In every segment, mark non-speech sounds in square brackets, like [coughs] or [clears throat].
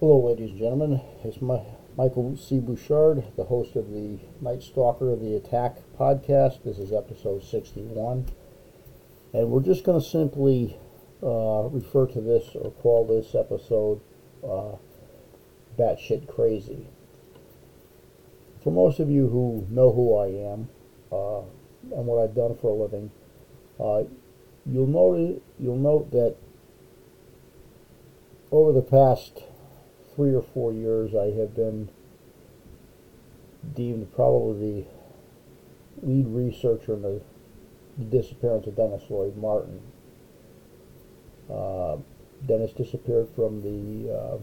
Hello, ladies and gentlemen. It's my, Michael C. Bouchard, the host of the Night Stalker of the Attack podcast. This is episode 61. And we're just going to simply uh, refer to this or call this episode uh, Batshit Crazy. For most of you who know who I am uh, and what I've done for a living, uh, you'll note you'll note that over the past three or four years, I have been deemed probably the lead researcher in the, the disappearance of Dennis Lloyd Martin. Uh, Dennis disappeared from the uh,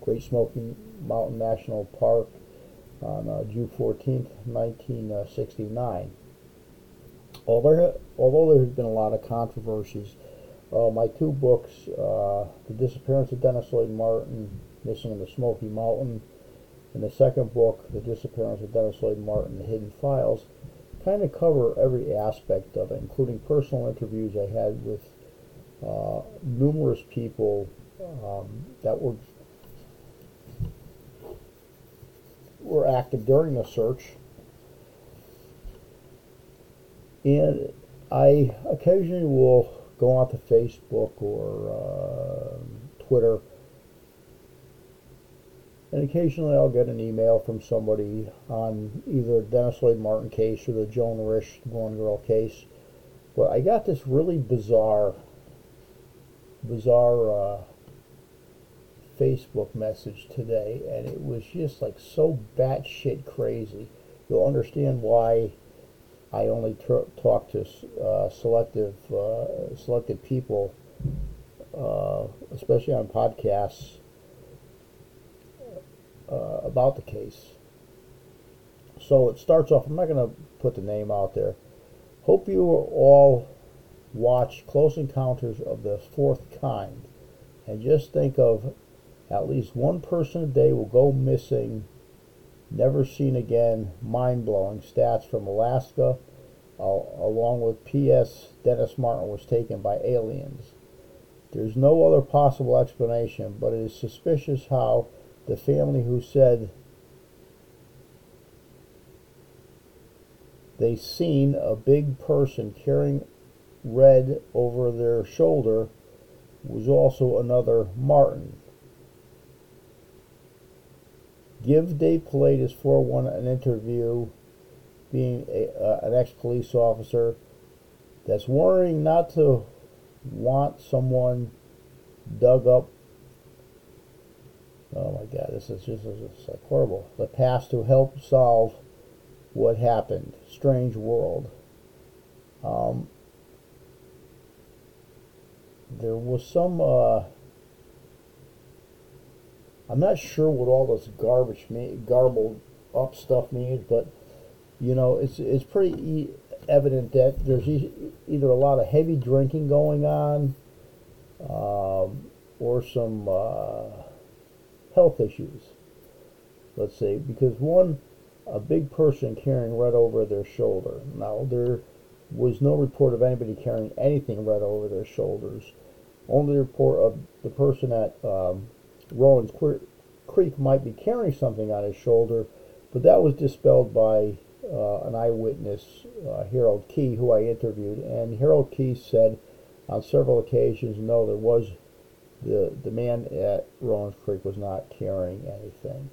Great Smoky Mountain National Park on uh, June 14th, 1969. Although, although there has been a lot of controversies, uh, my two books, uh, The Disappearance of Dennis Lloyd Martin, Missing in the Smoky Mountain, and the second book, The Disappearance of Dennis Lloyd Martin, The Hidden Files, kind of cover every aspect of it, including personal interviews I had with uh, numerous people um, that were were active during the search. And I occasionally will go onto Facebook or uh, Twitter, and occasionally I'll get an email from somebody on either Dennis Lloyd Martin case or the Joan Risch Gone Girl case. But I got this really bizarre, bizarre uh, Facebook message today, and it was just like so batshit crazy. You'll understand why I only talk to uh, selective uh, selected people, uh, especially on podcasts, uh, about the case. So it starts off. I'm not going to put the name out there. Hope you all watch Close Encounters of the Fourth Kind, and just think of at least one person a day will go missing never seen again, mind blowing stats from Alaska, uh, along with P.S. Dennis Martin was taken by aliens. There's no other possible explanation, but it is suspicious how the family who said they seen a big person carrying red over their shoulder was also another Martin. Give Dave Paulides 401 an interview, being a, uh, an ex police officer that's worrying not to want someone dug up. Oh my God, this is just it's like horrible. The past to help solve what happened. Strange world. Um, there was some. Uh, I'm not sure what all this garbage, garbled up stuff means, but you know, it's it's pretty e- evident that there's e- either a lot of heavy drinking going on, um, or some uh, health issues. Let's say because one, a big person carrying right over their shoulder. Now there was no report of anybody carrying anything right over their shoulders. Only report of the person at um, Rowan's Creek might be carrying something on his shoulder, but that was dispelled by uh, an eyewitness, uh, Harold Key, who I interviewed, and Harold Key said on several occasions, no, there was the the man at Rowan's Creek was not carrying anything.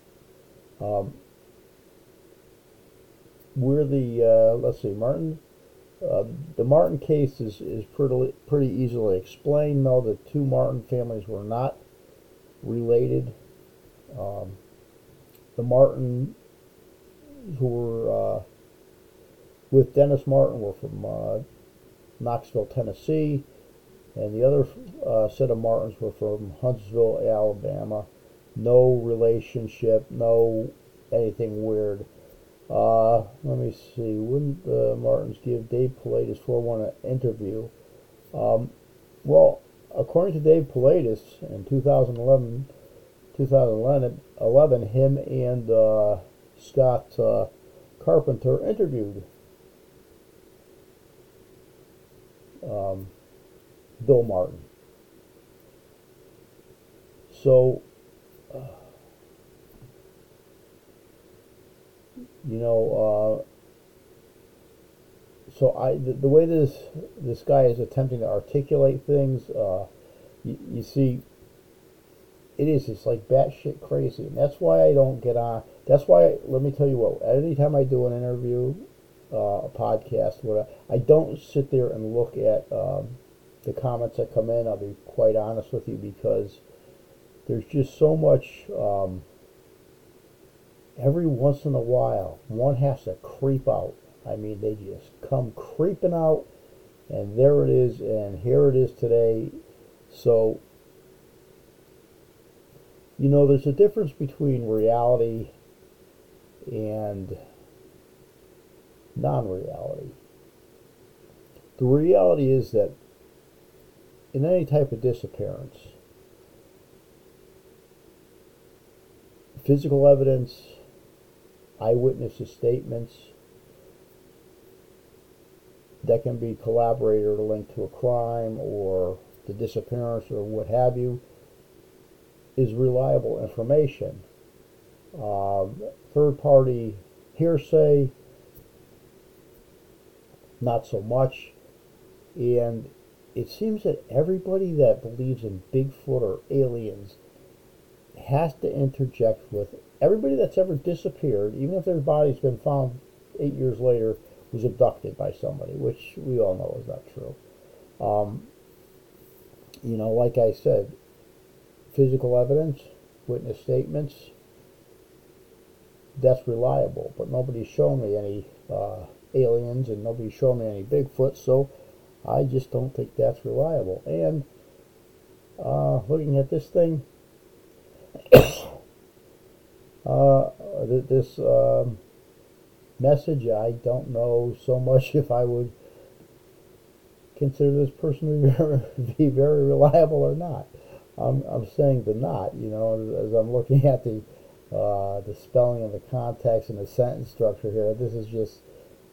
Um, we're the uh, let's see, Martin. Uh, the Martin case is, is pretty pretty easily explained. No, the two Martin families were not related. Um, the Martin who were uh, with Dennis Martin were from uh, Knoxville, Tennessee, and the other uh, set of Martins were from Huntsville, Alabama. No relationship, no anything weird. Uh, let me see. Wouldn't the Martins give Dave Paulides 401 an interview? Um, well, according to Dave Paulides in 2011, 2011, him and uh, Scott uh, Carpenter interviewed um, Bill Martin. So you know, uh, so I the, the way this this guy is attempting to articulate things, uh, you, you see, it is it's like batshit crazy, and that's why I don't get on. That's why let me tell you what. Anytime I do an interview, uh, a podcast, what I, I don't sit there and look at um, the comments that come in. I'll be quite honest with you because there's just so much. Um, every once in a while, one has to creep out. I mean, they just come creeping out, and there it is, and here it is today. So, you know, there's a difference between reality and non reality. The reality is that in any type of disappearance, physical evidence, eyewitnesses' statements that can be collaborated or linked to a crime or the disappearance or what have you is reliable information. Uh, third party hearsay, not so much. And it seems that everybody that believes in Bigfoot or aliens has to interject with everybody that's ever disappeared, even if their body's been found eight years later, was abducted by somebody, which we all know is not true. Um, you know, like I said, physical evidence, witness statements, that's reliable, but nobody's shown me any uh, aliens and nobody's shown me any Bigfoot, so I just don't think that's reliable. And uh, looking at this thing, [coughs] uh, this um, message, I don't know so much [laughs] if I would consider this person to [laughs] be very reliable or not. I'm, I'm saying the not, you know, as I'm looking at the uh, the spelling and the context and the sentence structure here. This is just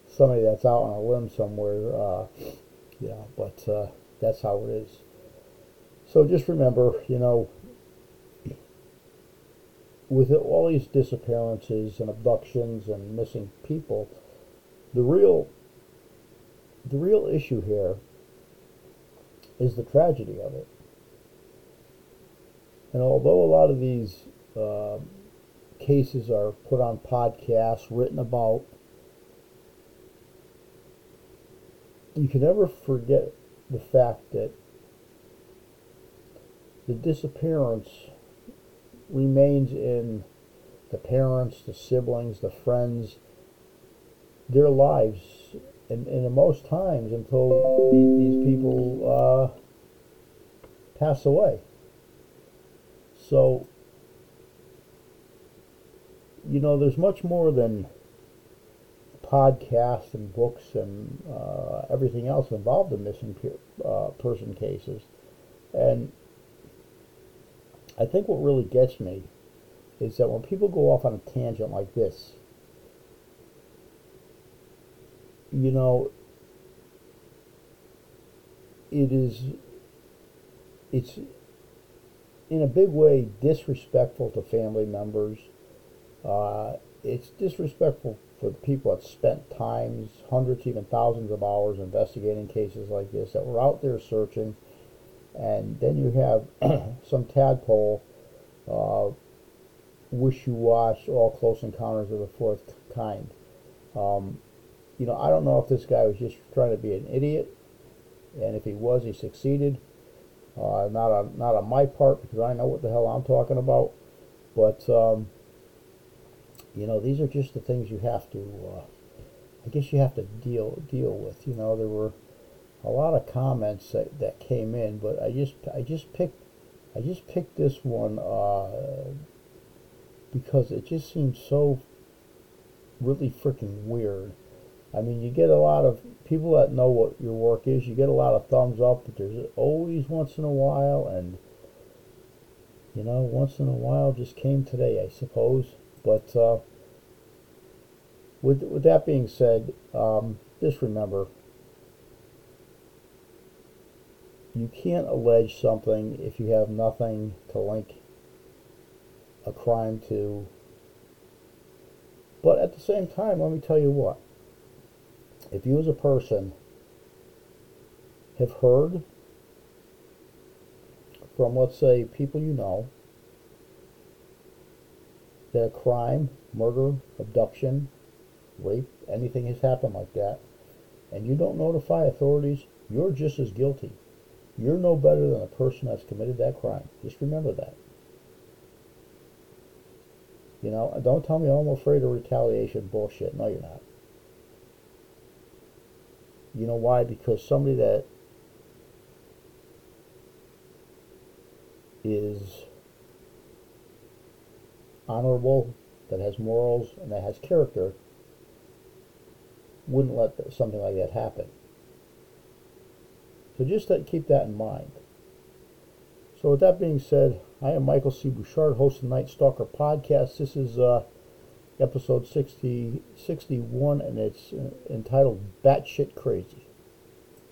somebody that's out on a limb somewhere, uh, yeah, but uh, that's how it is. So just remember, you know, with all these disappearances and abductions and missing people, the real the real issue here is the tragedy of it. And although a lot of these uh, cases are put on podcasts, written about, you can never forget the fact that the disappearance remains in the parents, the siblings, the friends, their lives, and, and most times until the, these people uh, pass away. So, you know, there's much more than podcasts and books and uh, everything else involved in missing pe- uh, person cases. And I think what really gets me is that when people go off on a tangent like this, you know, it is, it's in a big way disrespectful to family members. Uh, it's disrespectful for the people that spent times, hundreds, even thousands of hours investigating cases like this, that were out there searching. And then you have [clears throat] some tadpole, uh, wish-you-wash, all close encounters of the fourth kind. Um, you know, I don't know if this guy was just trying to be an idiot, and if he was, he succeeded. Uh, not on not on my part because I know what the hell I'm talking about, but um, you know these are just the things you have to. Uh, I guess you have to deal deal with. You know there were a lot of comments that, that came in, but I just I just picked I just picked this one uh, because it just seems so really freaking weird. I mean, you get a lot of people that know what your work is. You get a lot of thumbs up, but there's always once in a while, and you know, once in a while just came today, I suppose. But uh, with with that being said, um, just remember, you can't allege something if you have nothing to link a crime to. But at the same time, let me tell you what. If you as a person have heard from, let's say, people you know, that a crime, murder, abduction, rape, anything has happened like that, and you don't notify authorities, you're just as guilty. You're no better than the person that's committed that crime. Just remember that. You know, don't tell me I'm afraid of retaliation bullshit. No, you're not. You know why? Because somebody that is honorable, that has morals, and that has character wouldn't let something like that happen. So just keep that in mind. So with that being said, I am Michael C. Bouchard, host of the Night Stalker podcast. This is uh, episode 60, 61, and it's uh, entitled Batshit Crazy.